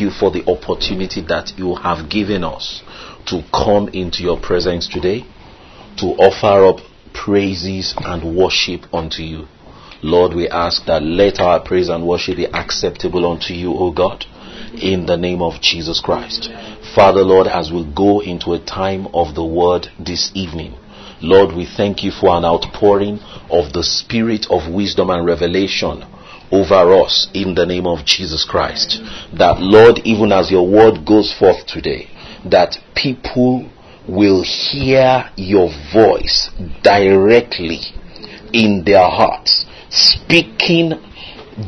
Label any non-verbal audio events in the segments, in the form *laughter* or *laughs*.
you for the opportunity that you have given us to come into your presence today to offer up praises and worship unto you. Lord, we ask that let our praise and worship be acceptable unto you, O God, in the name of Jesus Christ. Father, Lord, as we go into a time of the word this evening, Lord, we thank you for an outpouring of the spirit of wisdom and revelation over us in the name of Jesus Christ. That, Lord, even as your word goes forth today, that people will hear your voice directly in their hearts, speaking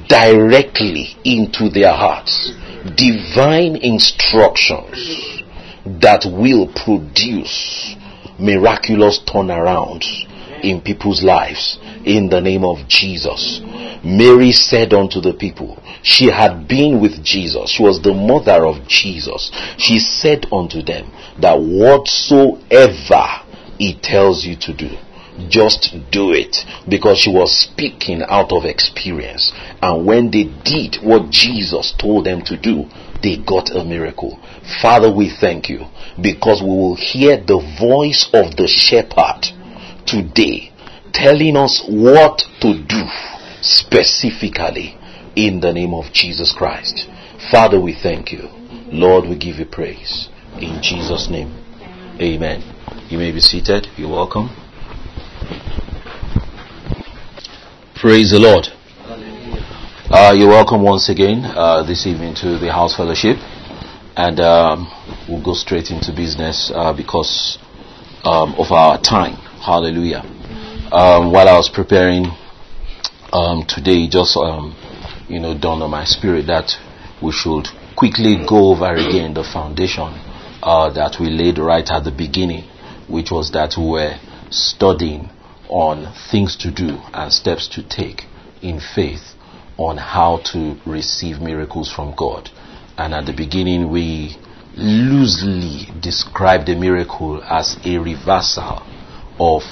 directly into their hearts. Divine instructions that will produce miraculous turnarounds in people's lives in the name of Jesus. Mary said unto the people, she had been with Jesus. She was the mother of Jesus. She said unto them that whatsoever he tells you to do, just do it because she was speaking out of experience. And when they did what Jesus told them to do, they got a miracle. Father, we thank you because we will hear the voice of the shepherd today telling us what to do specifically in the name of Jesus Christ. Father, we thank you. Lord, we give you praise. In Jesus' name. Amen. You may be seated. You're welcome. Praise the Lord. Uh, you're welcome once again uh, this evening to the house fellowship, and um, we'll go straight into business uh, because um, of our time. Hallelujah. Um, while I was preparing um, today, just um, you know, dawned on my spirit that we should quickly go over again the foundation uh, that we laid right at the beginning, which was that we were studying on things to do and steps to take in faith on how to receive miracles from God. And at the beginning, we loosely described a miracle as a reversal of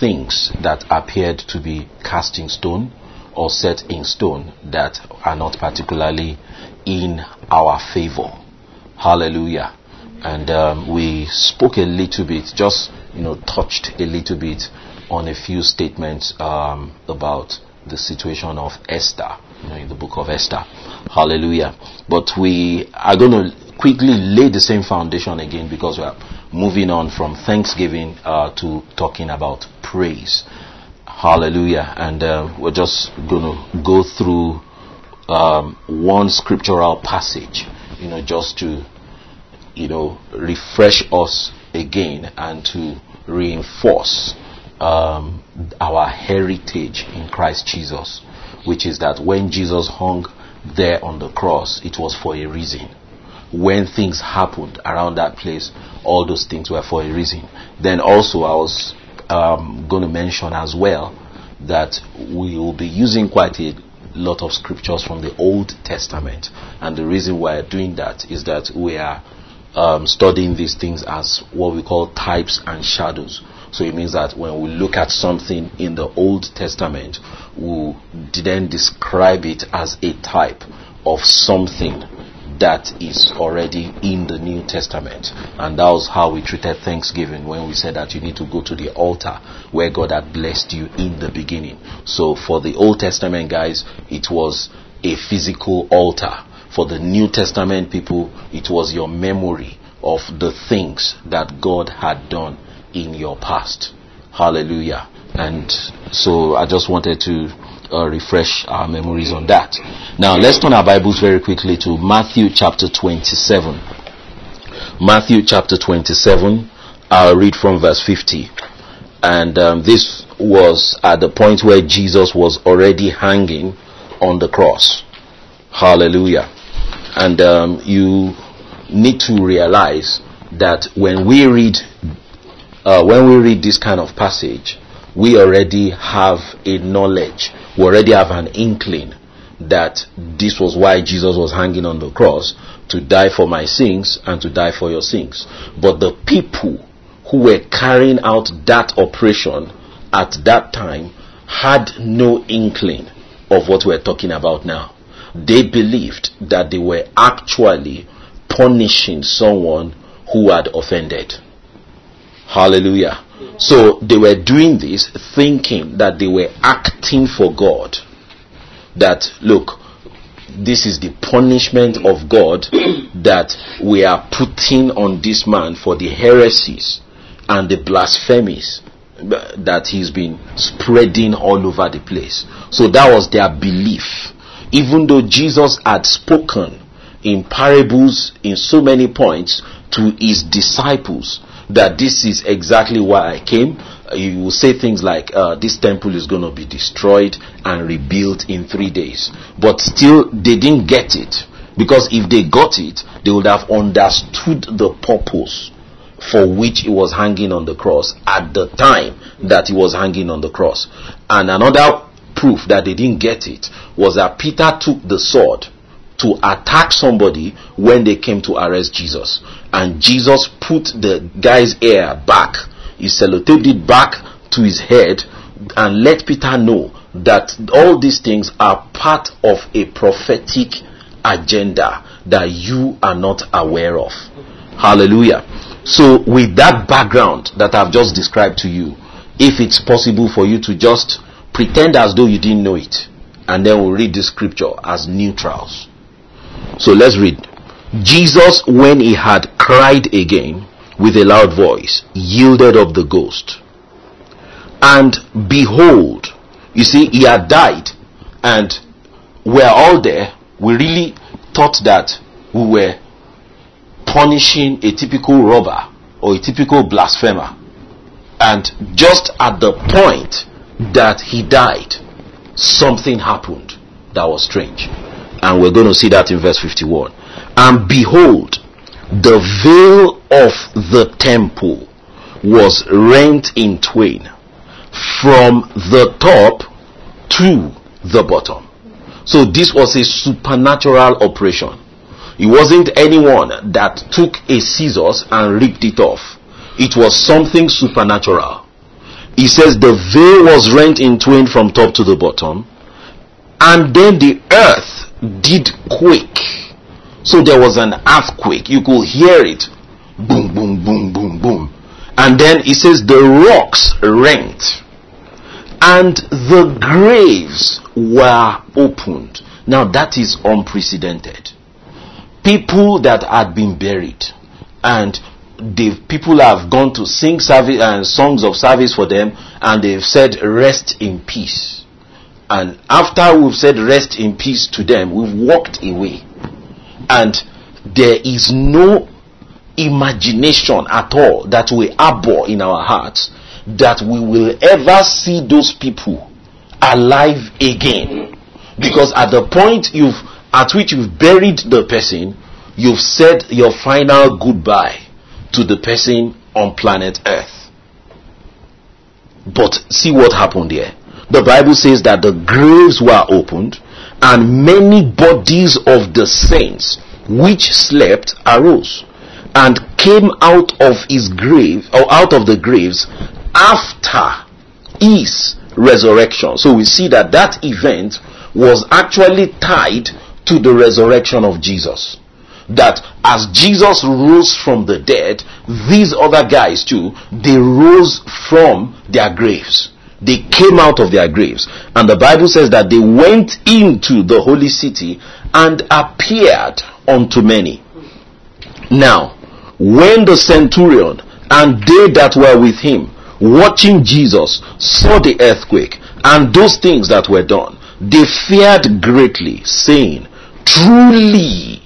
things that appeared to be casting stone or set in stone that are not particularly in our favor. Hallelujah. And um, we spoke a little bit, just you know, touched a little bit on a few statements um, about the situation of Esther, you know, in the book of Esther. Hallelujah. But we are going to quickly lay the same foundation again because we are moving on from Thanksgiving uh, to talking about praise. Hallelujah. And uh, we're just going to go through um, one scriptural passage, you know, just to, you know, refresh us again and to reinforce um, our heritage in Christ Jesus, which is that when Jesus hung there on the cross, it was for a reason. When things happened around that place, all those things were for a reason. Then also, I was um, going to mention as well that we will be using quite a lot of scriptures from the Old Testament, and the reason why we're doing that is that we are um, studying these things as what we call types and shadows. So it means that when we look at something in the Old Testament, we then describe it as a type of something that is already in the New Testament. And that was how we treated Thanksgiving when we said that you need to go to the altar where God had blessed you in the beginning. So for the Old Testament guys, it was a physical altar. For the New Testament people, it was your memory of the things that God had done in your past. Hallelujah. And so I just wanted to uh, refresh our memories on that. Now let's turn our Bibles very quickly to Matthew chapter 27. Matthew chapter 27, I'll read from verse 50. And um, this was at the point where Jesus was already hanging on the cross. Hallelujah. And um, you need to realize that when we read uh, when we read this kind of passage, we already have a knowledge, we already have an inkling that this was why Jesus was hanging on the cross to die for my sins and to die for your sins. But the people who were carrying out that operation at that time had no inkling of what we're talking about now. they believed that they were actually punishing someone who had offended. Hallelujah. So they were doing this thinking that they were acting for God. That, look, this is the punishment of God *clears throat* that we are putting on this man for the heresies and the blasphemies that he's been spreading all over the place. So that was their belief. Even though Jesus had spoken in parables in so many points to his disciples that this is exactly why I came. You will say things like, uh, this temple is going to be destroyed and rebuilt in three days. But still, they didn't get it. Because if they got it, they would have understood the purpose for which he was hanging on the cross at the time that he was hanging on the cross. And another proof that they didn't get it was that Peter took the sword to attack somebody when they came to arrest Jesus. And Jesus put the guy's ear back. He sellotaped it back to his head and let Peter know that all these things are part of a prophetic agenda that you are not aware of. Hallelujah. So, with that background that I've just described to you, if it's possible for you to just pretend as though you didn't know it, and then we'll read the scripture as neutrals. So let's read. Jesus, when he had cried again with a loud voice, yielded up the ghost. And behold, you see, he had died, and we're all there. We really thought that we were punishing a typical robber or a typical blasphemer. And just at the point that he died, something happened that was strange. And we're going to see that in verse 51. And behold, the veil of the temple was rent in twain from the top to the bottom. So this was a supernatural operation. It wasn't anyone that took a scissors and ripped it off. It was something supernatural. He says the veil was rent in twain from top to the bottom, and then the earth did quake. So there was an earthquake. You could hear it. Boom, boom, boom, boom, boom. And then it says the rocks rent. And the graves were opened. Now that is unprecedented. People that had been buried and the people have gone to sing service and uh, songs of service for them and they've said rest in peace and after we've said rest in peace to them, we've walked away. And there is no imagination at all that we harbor in our hearts that we will ever see those people alive again. Because at the point you've at which you've buried the person, you've said your final goodbye to the person on planet Earth. But see what happened here the Bible says that the graves were opened and many bodies of the saints which slept arose and came out of his grave or out of the graves after his resurrection. So we see that that event was actually tied to the resurrection of Jesus. That as Jesus rose from the dead, these other guys too, they rose from their graves they came out of their graves. And the Bible says that they went into the holy city and appeared unto many. Now, when the centurion and they that were with him, watching Jesus, saw the earthquake and those things that were done, they feared greatly, saying, Truly,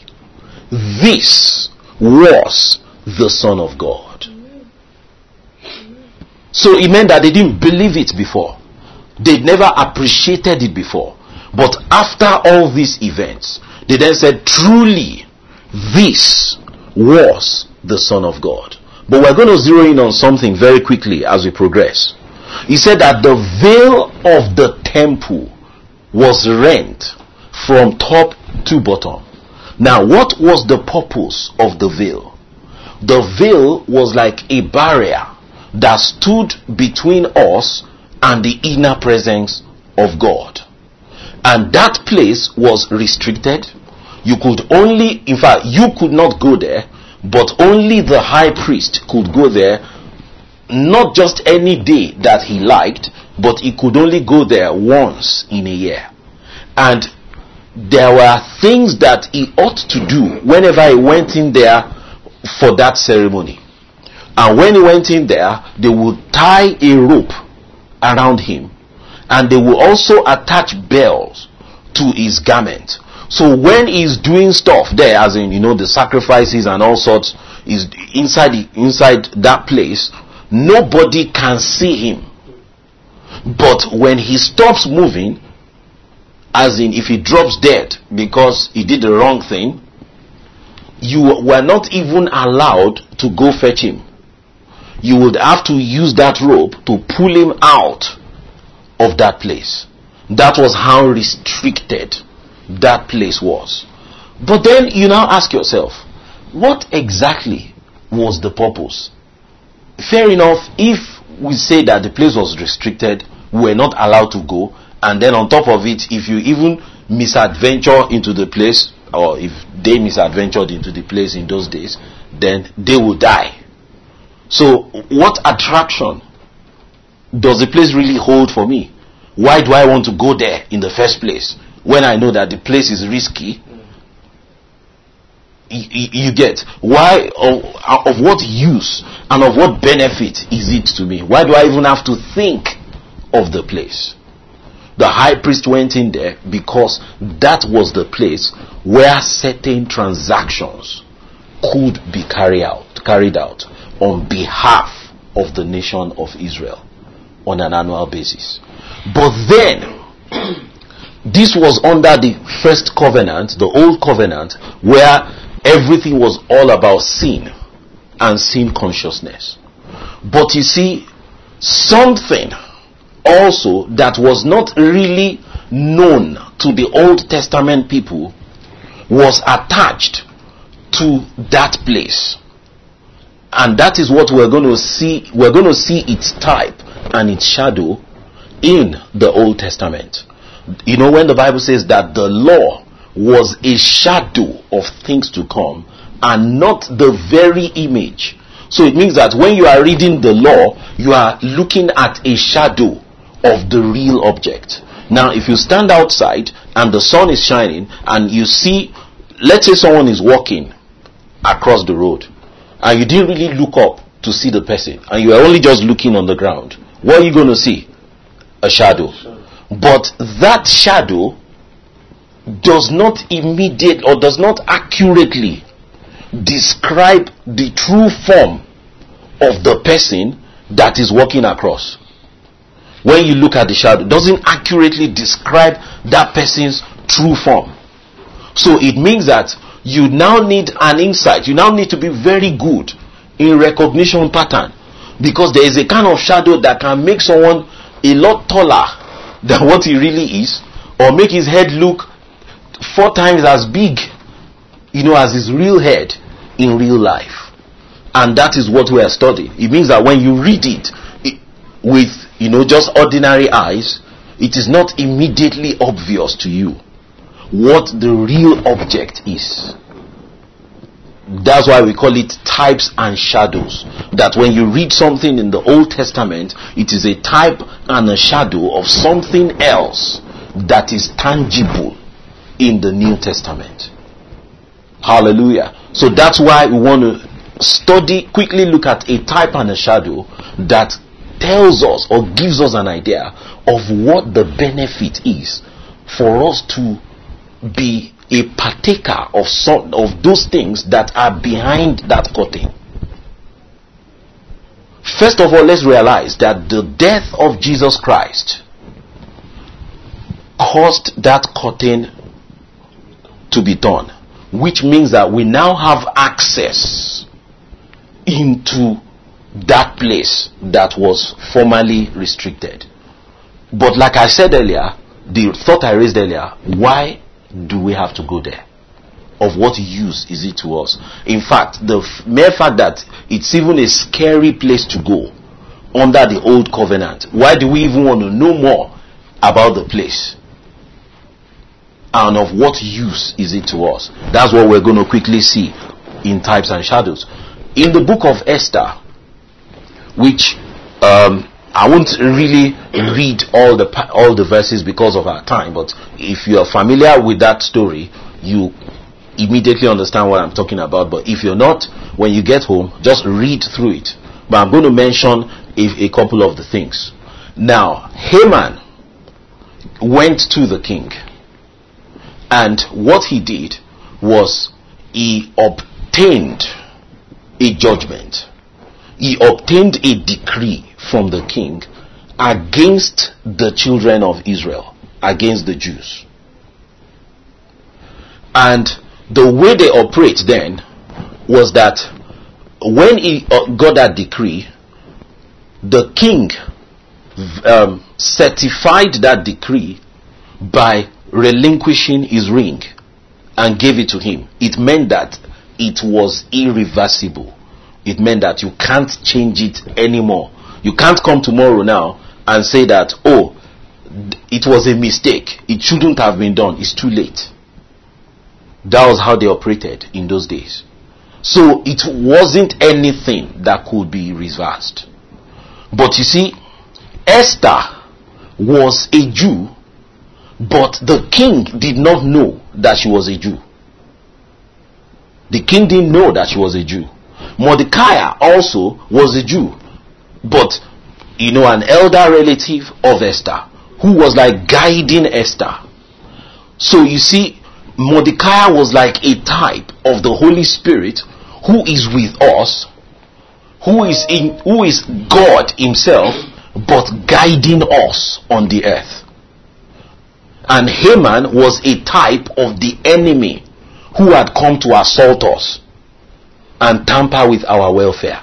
this was the Son of God. So it meant that they didn't believe it before. They never appreciated it before. But after all these events, they then said, truly, this was the Son of God. But we're going to zero in on something very quickly as we progress. He said that the veil of the temple was rent from top to bottom. Now, what was the purpose of the veil? The veil was like a barrier that stood between us and the inner presence of God. And that place was restricted. You could only, in fact, you could not go there, but only the high priest could go there, not just any day that he liked, but he could only go there once in a year. And there were things that he ought to do whenever he went in there for that ceremony. And when he went in there, they would tie a rope around him and they will also attach bells to his garment. So when he's doing stuff there, as in you know the sacrifices and all sorts, is inside the, inside that place, nobody can see him. But when he stops moving, as in if he drops dead because he did the wrong thing, you were not even allowed to go fetch him. You would have to use that rope to pull him out of that place. That was how restricted that place was. But then you now ask yourself, what exactly was the purpose? Fair enough, if we say that the place was restricted, we were not allowed to go, and then on top of it, if you even misadventure into the place, or if they misadventured into the place in those days, then they will die. So, what attraction does the place really hold for me? Why do I want to go there in the first place when I know that the place is risky? You, get why of, of what use and of what benefit is it to me? Why do I even have to think of the place? The high priest went in there because that was the place where certain transactions could be carried out, carried out on behalf of the nation of Israel on an annual basis. But then, *clears throat* this was under the first covenant, the old covenant, where everything was all about sin and sin consciousness. But you see, something also that was not really known to the Old Testament people was attached to that place. And that is what we're going to see. We're going to see its type and its shadow in the Old Testament. You know, when the Bible says that the law was a shadow of things to come and not the very image. So it means that when you are reading the law, you are looking at a shadow of the real object. Now, if you stand outside and the sun is shining and you see, let's say someone is walking across the road and you didn't really look up to see the person and you are only just looking on the ground, what are you going to see? A shadow. But that shadow does not immediate or does not accurately describe the true form of the person that is walking across when you look at the shadow doesn't accurately describe that person's true form. So it means that you now need an insight. You now need to be very good in recognition pattern. Because there is a kind of shadow that can make someone a lot taller than what he really is or make his head look four times as big you know as his real head in real life. And that is what we are studying. It means that when you read it, it with you know, just ordinary eyes, it is not immediately obvious to you what the real object is. That's why we call it types and shadows. That when you read something in the Old Testament, it is a type and a shadow of something else that is tangible in the New Testament. Hallelujah. So that's why we want to study, quickly look at a type and a shadow that tells us or gives us an idea of what the benefit is for us to be a partaker of some of those things that are behind that curtain. First of all, let's realize that the death of Jesus Christ caused that curtain to be torn, which means that we now have access into that place that was formerly restricted. But like I said earlier, the thought I raised earlier, why do we have to go there? Of what use is it to us? In fact, the f- mere fact that it's even a scary place to go under the old covenant, why do we even want to know more about the place? and of what use is it to us? That's what we're going to quickly see in types and shadows. In the book of Esther, which um, I won't really read all the all the verses because of our time, but if you are familiar with that story, you immediately understand what I'm talking about. But if you're not, when you get home, just read through it. But I'm going to mention a, a couple of the things. Now, Haman went to the king, and what he did was he obtained a judgment. He obtained a decree from the king against the children of Israel, against the Jews. And the way they operate then was that when he uh, got that decree, the king um, certified that decree by relinquishing his ring and gave it to him. It meant that it was irreversible. It meant that you can't change it anymore. You can't come tomorrow now and say that, oh, it was a mistake. It shouldn't have been done. It's too late. That was how they operated in those days. So it wasn't anything that could be reversed. But you see, Esther was a Jew, but the king did not know that she was a Jew. The king didn't know that she was a Jew. Mordecai also was a Jew, but you know, an elder relative of Esther who was like guiding Esther. So you see, Mordecai was like a type of the Holy Spirit who is with us, who is in, who is God Himself, but guiding us on the earth. And Haman was a type of the enemy who had come to assault us and tamper with our welfare.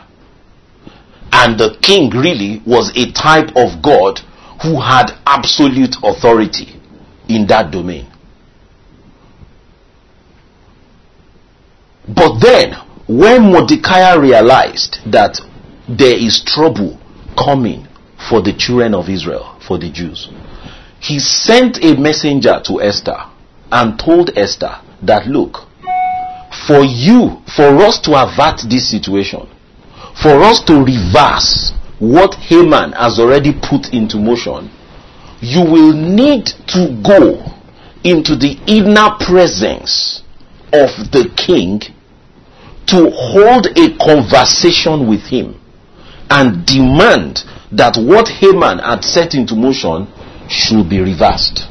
And the king really was a type of God who had absolute authority in that domain. But then, when Mordecai realized that there is trouble coming for the children of Israel, for the Jews, he sent a messenger to Esther and told Esther that, look, for you, for us to avert this situation, for us to reverse what Haman has already put into motion, you will need to go into the inner presence of the king to hold a conversation with him and demand that what Haman had set into motion should be reversed.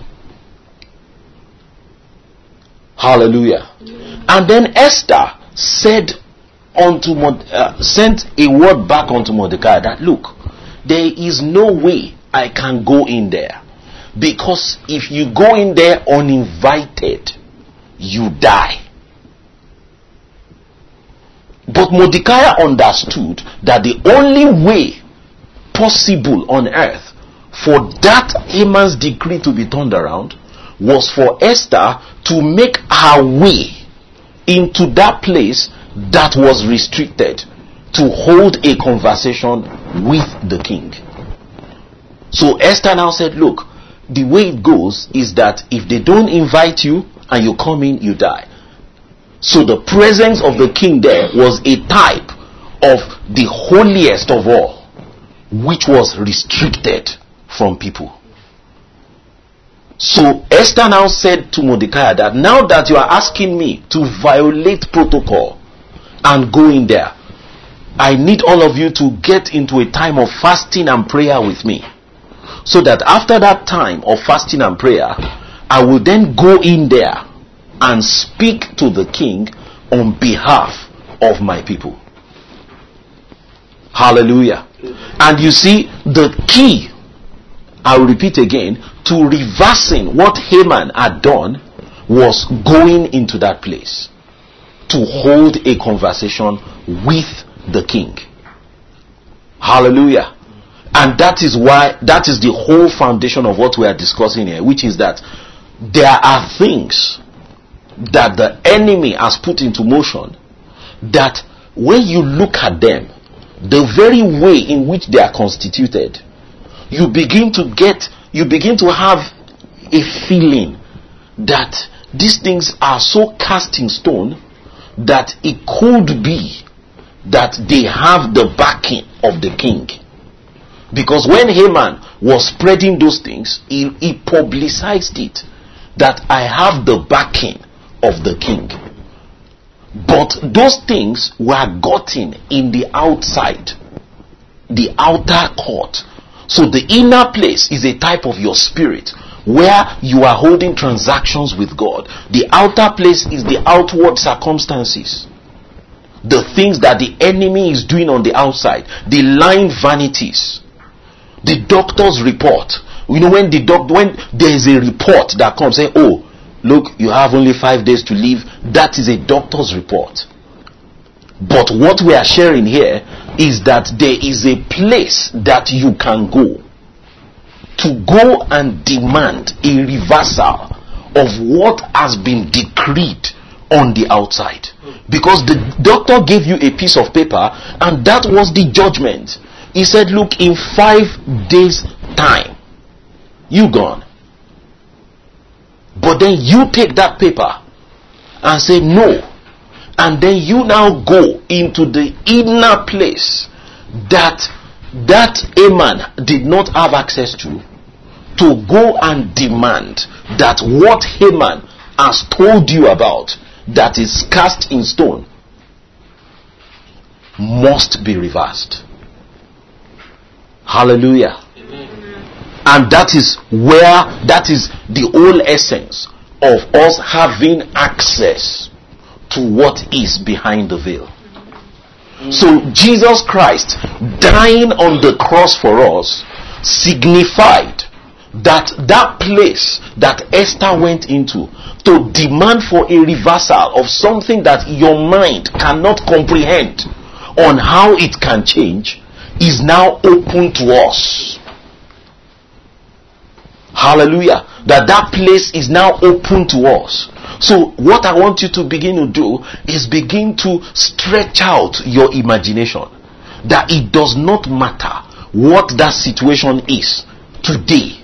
Hallelujah. And then Esther said unto uh, sent a word back unto Mordecai that look, there is no way I can go in there because if you go in there uninvited, you die. But Mordecai understood that the only way possible on earth for that Haman's decree to be turned around was for Esther to make her way into that place that was restricted to hold a conversation with the king. So Esther now said, Look, the way it goes is that if they don't invite you and you come in, you die. So the presence of the king there was a type of the holiest of all, which was restricted from people. So Esther now said to Mordecai that now that you are asking me to violate protocol and go in there, I need all of you to get into a time of fasting and prayer with me. So that after that time of fasting and prayer, I will then go in there and speak to the king on behalf of my people. Hallelujah. And you see, the key, I'll repeat again, to reversing what Haman had done was going into that place to hold a conversation with the king. Hallelujah. And that is why, that is the whole foundation of what we are discussing here, which is that there are things that the enemy has put into motion that when you look at them, the very way in which they are constituted, you begin to get, you begin to have a feeling that these things are so cast in stone that it could be that they have the backing of the king. Because when Haman was spreading those things, he, he publicized it that I have the backing of the king. But those things were gotten in the outside, the outer court. So the inner place is a type of your spirit where you are holding transactions with God. The outer place is the outward circumstances. The things that the enemy is doing on the outside, the lying vanities, the doctor's report. You know, when the doc, when there is a report that comes saying, "Oh, look, you have only five days to live," that is a doctor's report. But what we are sharing here is that there is a place that you can go to go and demand a reversal of what has been decreed on the outside. Because the doctor gave you a piece of paper and that was the judgment. He said, Look, in five days' time, you gone. But then you take that paper and say, No. And then you now go into the inner place that that Haman did not have access to to go and demand that what Haman has told you about that is cast in stone must be reversed. Hallelujah. And that is where, that is the whole essence of us having access to what is behind the veil. So Jesus Christ dying on the cross for us signified that that place that Esther went into to demand for a reversal of something that your mind cannot comprehend on how it can change is now open to us. Hallelujah. That that place is now open to us. So what I want you to begin to do is begin to stretch out your imagination. That it does not matter what that situation is today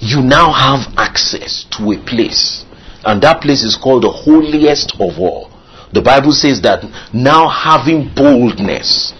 you now have access to a place. And that place is called the holiest of all. The Bible says that now having boldness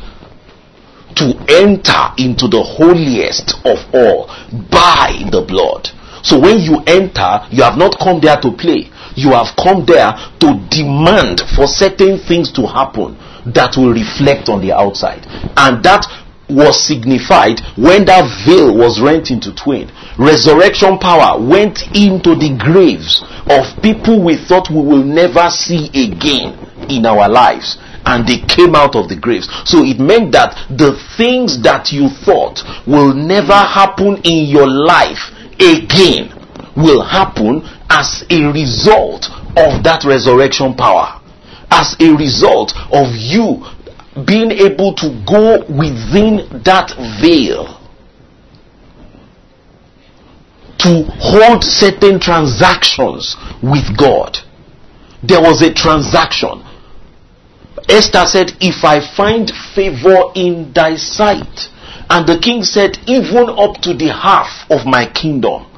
to enter into the holiest of all by the blood. So when you enter, you have not come there to play. You have come there to demand for certain things to happen that will reflect on the outside. And that was signified when that veil was rent into twain. Resurrection power went into the graves of people we thought we will never see again in our lives. And they came out of the graves. So it meant that the things that you thought will never happen in your life again will happen as a result of that resurrection power. As a result of you being able to go within that veil to hold certain transactions with God. There was a transaction. Esther said, If I find favor in thy sight. And the king said, Even up to the half of my kingdom.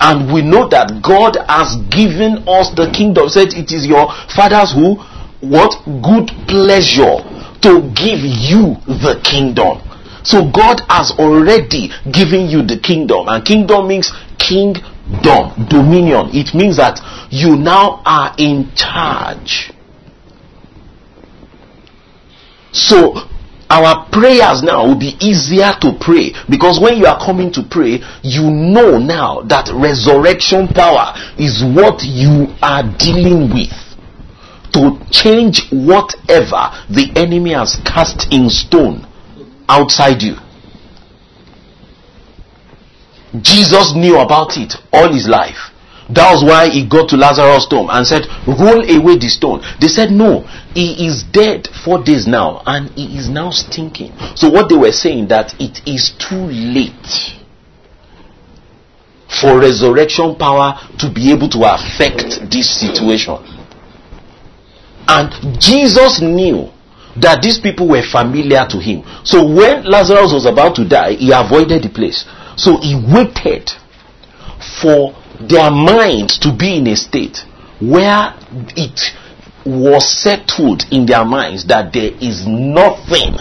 And we know that God has given us the kingdom. Said it is your father's who what good pleasure to give you the kingdom. So God has already given you the kingdom, and kingdom means kingdom, dominion. It means that you now are in charge. So our prayers now will be easier to pray because when you are coming to pray, you know now that resurrection power is what you are dealing with to change whatever the enemy has cast in stone outside you. Jesus knew about it all his life. That was why he got to Lazarus' tomb and said, Roll away the stone. They said, No, he is dead four days now and he is now stinking. So, what they were saying that it is too late for resurrection power to be able to affect this situation. And Jesus knew that these people were familiar to him. So when Lazarus was about to die, he avoided the place. So he waited for their minds to be in a state where it was settled in their minds that there is nothing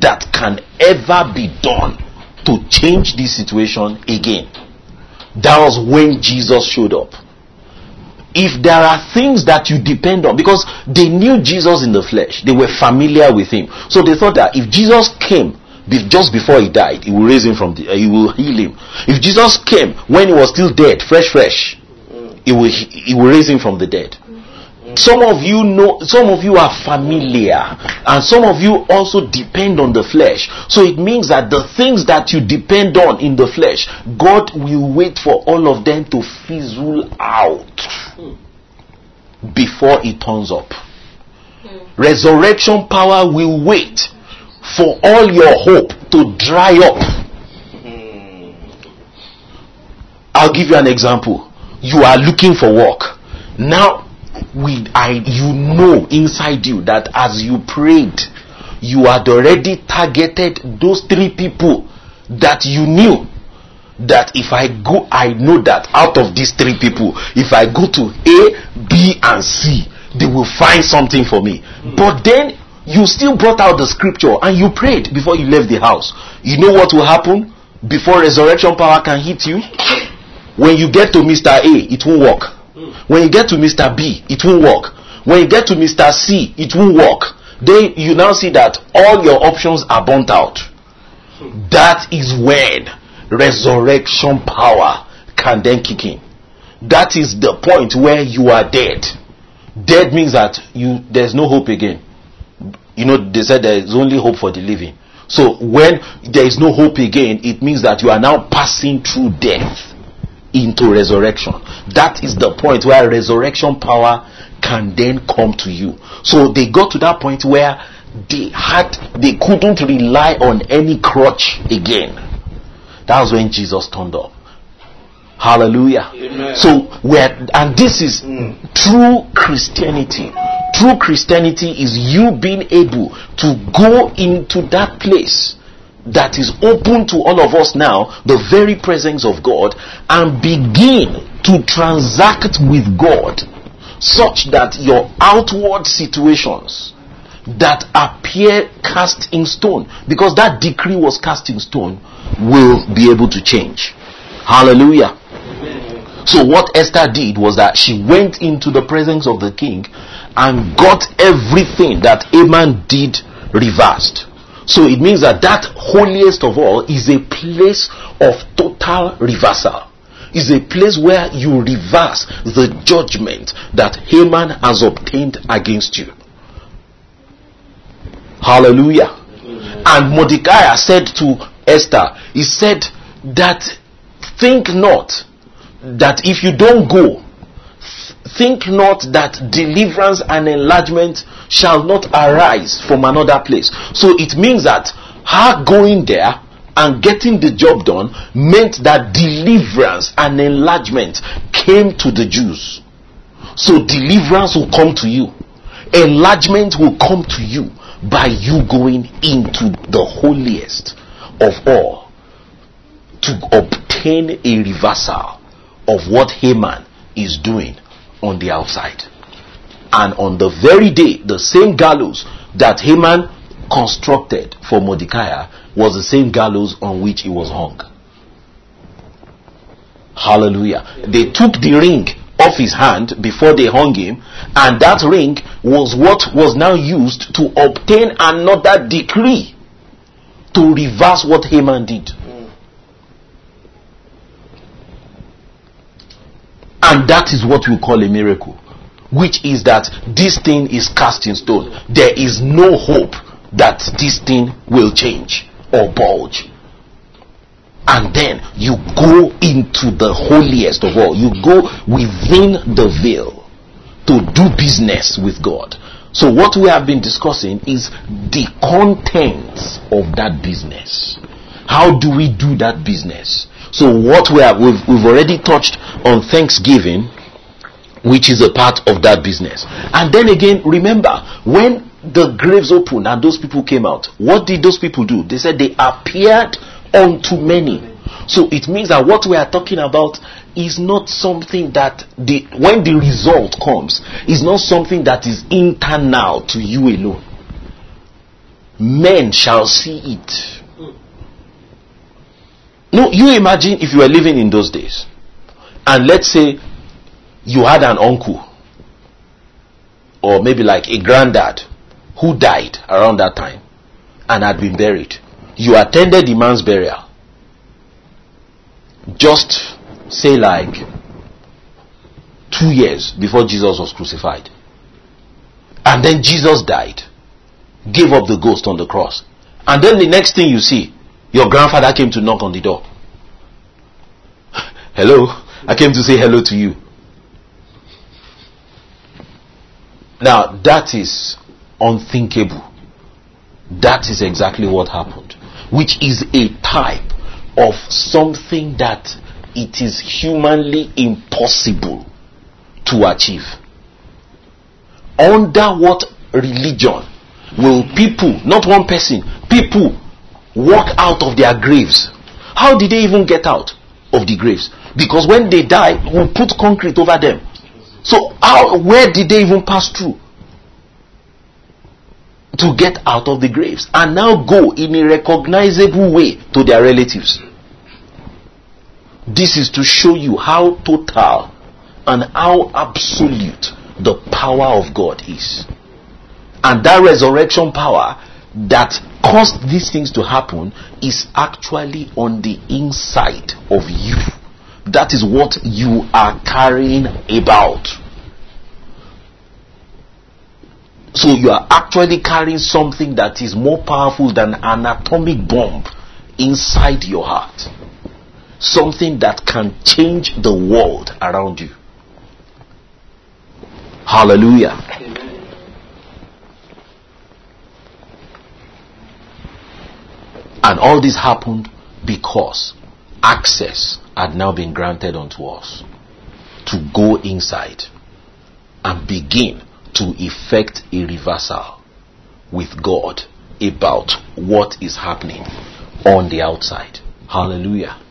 that can ever be done to change this situation again. That was when Jesus showed up. If there are things that you depend on, because they knew Jesus in the flesh, they were familiar with him. So they thought that if Jesus came just before he died, he will raise him from the, uh, he will heal him. If Jesus came when he was still dead, fresh, fresh, he will, he will raise him from the dead. Some of you know, some of you are familiar, and some of you also depend on the flesh. So it means that the things that you depend on in the flesh, God will wait for all of them to fizzle out before it turns up. Resurrection power will wait for all your hope to dry up. I'll give you an example. You are looking for work. Now we I you know inside you that as you prayed, you had already targeted those three people that you knew that if I go, I know that out of these three people, if I go to A, B, and C, they will find something for me. Mm. But then you still brought out the scripture and you prayed before you left the house. You know what will happen before resurrection power can hit you? When you get to Mr. A, it won't work. When you get to Mr. B, it won't work. When you get to Mr. C, it won't work. Then you now see that all your options are burnt out. That is when resurrection power can then kick in. That is the point where you are dead. Dead means that you there's no hope again. You know, they said there is only hope for the living. So when there is no hope again, it means that you are now passing through death into resurrection. That is the point where resurrection power can then come to you. So they got to that point where they had they couldn't rely on any crutch again. That was when Jesus turned up. Hallelujah. Amen. So where and this is mm. true Christianity. True Christianity is you being able to go into that place that is open to all of us now, the very presence of God, and begin to transact with God such that your outward situations that appear cast in stone, because that decree was cast in stone, will be able to change. Hallelujah. So what Esther did was that she went into the presence of the king and got everything that Haman did reversed. So it means that that holiest of all is a place of total reversal. Is a place where you reverse the judgment that Haman has obtained against you. Hallelujah. And Mordecai said to Esther, he said that think not that if you don't go, think not that deliverance and enlargement shall not arise from another place. So it means that her going there and getting the job done meant that deliverance and enlargement came to the Jews. So deliverance will come to you, enlargement will come to you by you going into the holiest of all to obtain a reversal of what Haman is doing on the outside. And on the very day, the same gallows that Haman constructed for Mordecai was the same gallows on which he was hung. Hallelujah. They took the ring off his hand before they hung him, and that ring was what was now used to obtain another decree to reverse what Haman did. And that is what we call a miracle which is that this thing is cast in stone. There is no hope that this thing will change or bulge. And then you go into the holiest of all. You go within the veil to do business with God. So what we have been discussing is the contents of that business. How do we do that business? So what we have, we've, we've already touched on Thanksgiving which is a part of that business. And then again, remember, when the graves opened and those people came out, what did those people do? They said they appeared unto many. So it means that what we are talking about is not something that the when the result comes is not something that is internal to you alone. Men shall see it. No, you imagine if you were living in those days, and let's say you had an uncle, or maybe like a granddad, who died around that time and had been buried. You attended the man's burial. Just say like two years before Jesus was crucified. And then Jesus died, gave up the ghost on the cross. And then the next thing you see, your grandfather came to knock on the door. *laughs* hello, I came to say hello to you. Now that is unthinkable. That is exactly what happened, which is a type of something that it is humanly impossible to achieve. Under what religion will people, not one person, people walk out of their graves? How did they even get out of the graves? Because when they die, we put concrete over them. So how, where did they even pass through? To get out of the graves and now go in a recognizable way to their relatives. This is to show you how total and how absolute the power of God is. And that resurrection power that caused these things to happen is actually on the inside of you. That is what you are carrying about. So you are actually carrying something that is more powerful than an atomic bomb inside your heart. Something that can change the world around you. Hallelujah. And all this happened because access had now been granted unto us to go inside and begin to effect a reversal with God about what is happening on the outside. Hallelujah.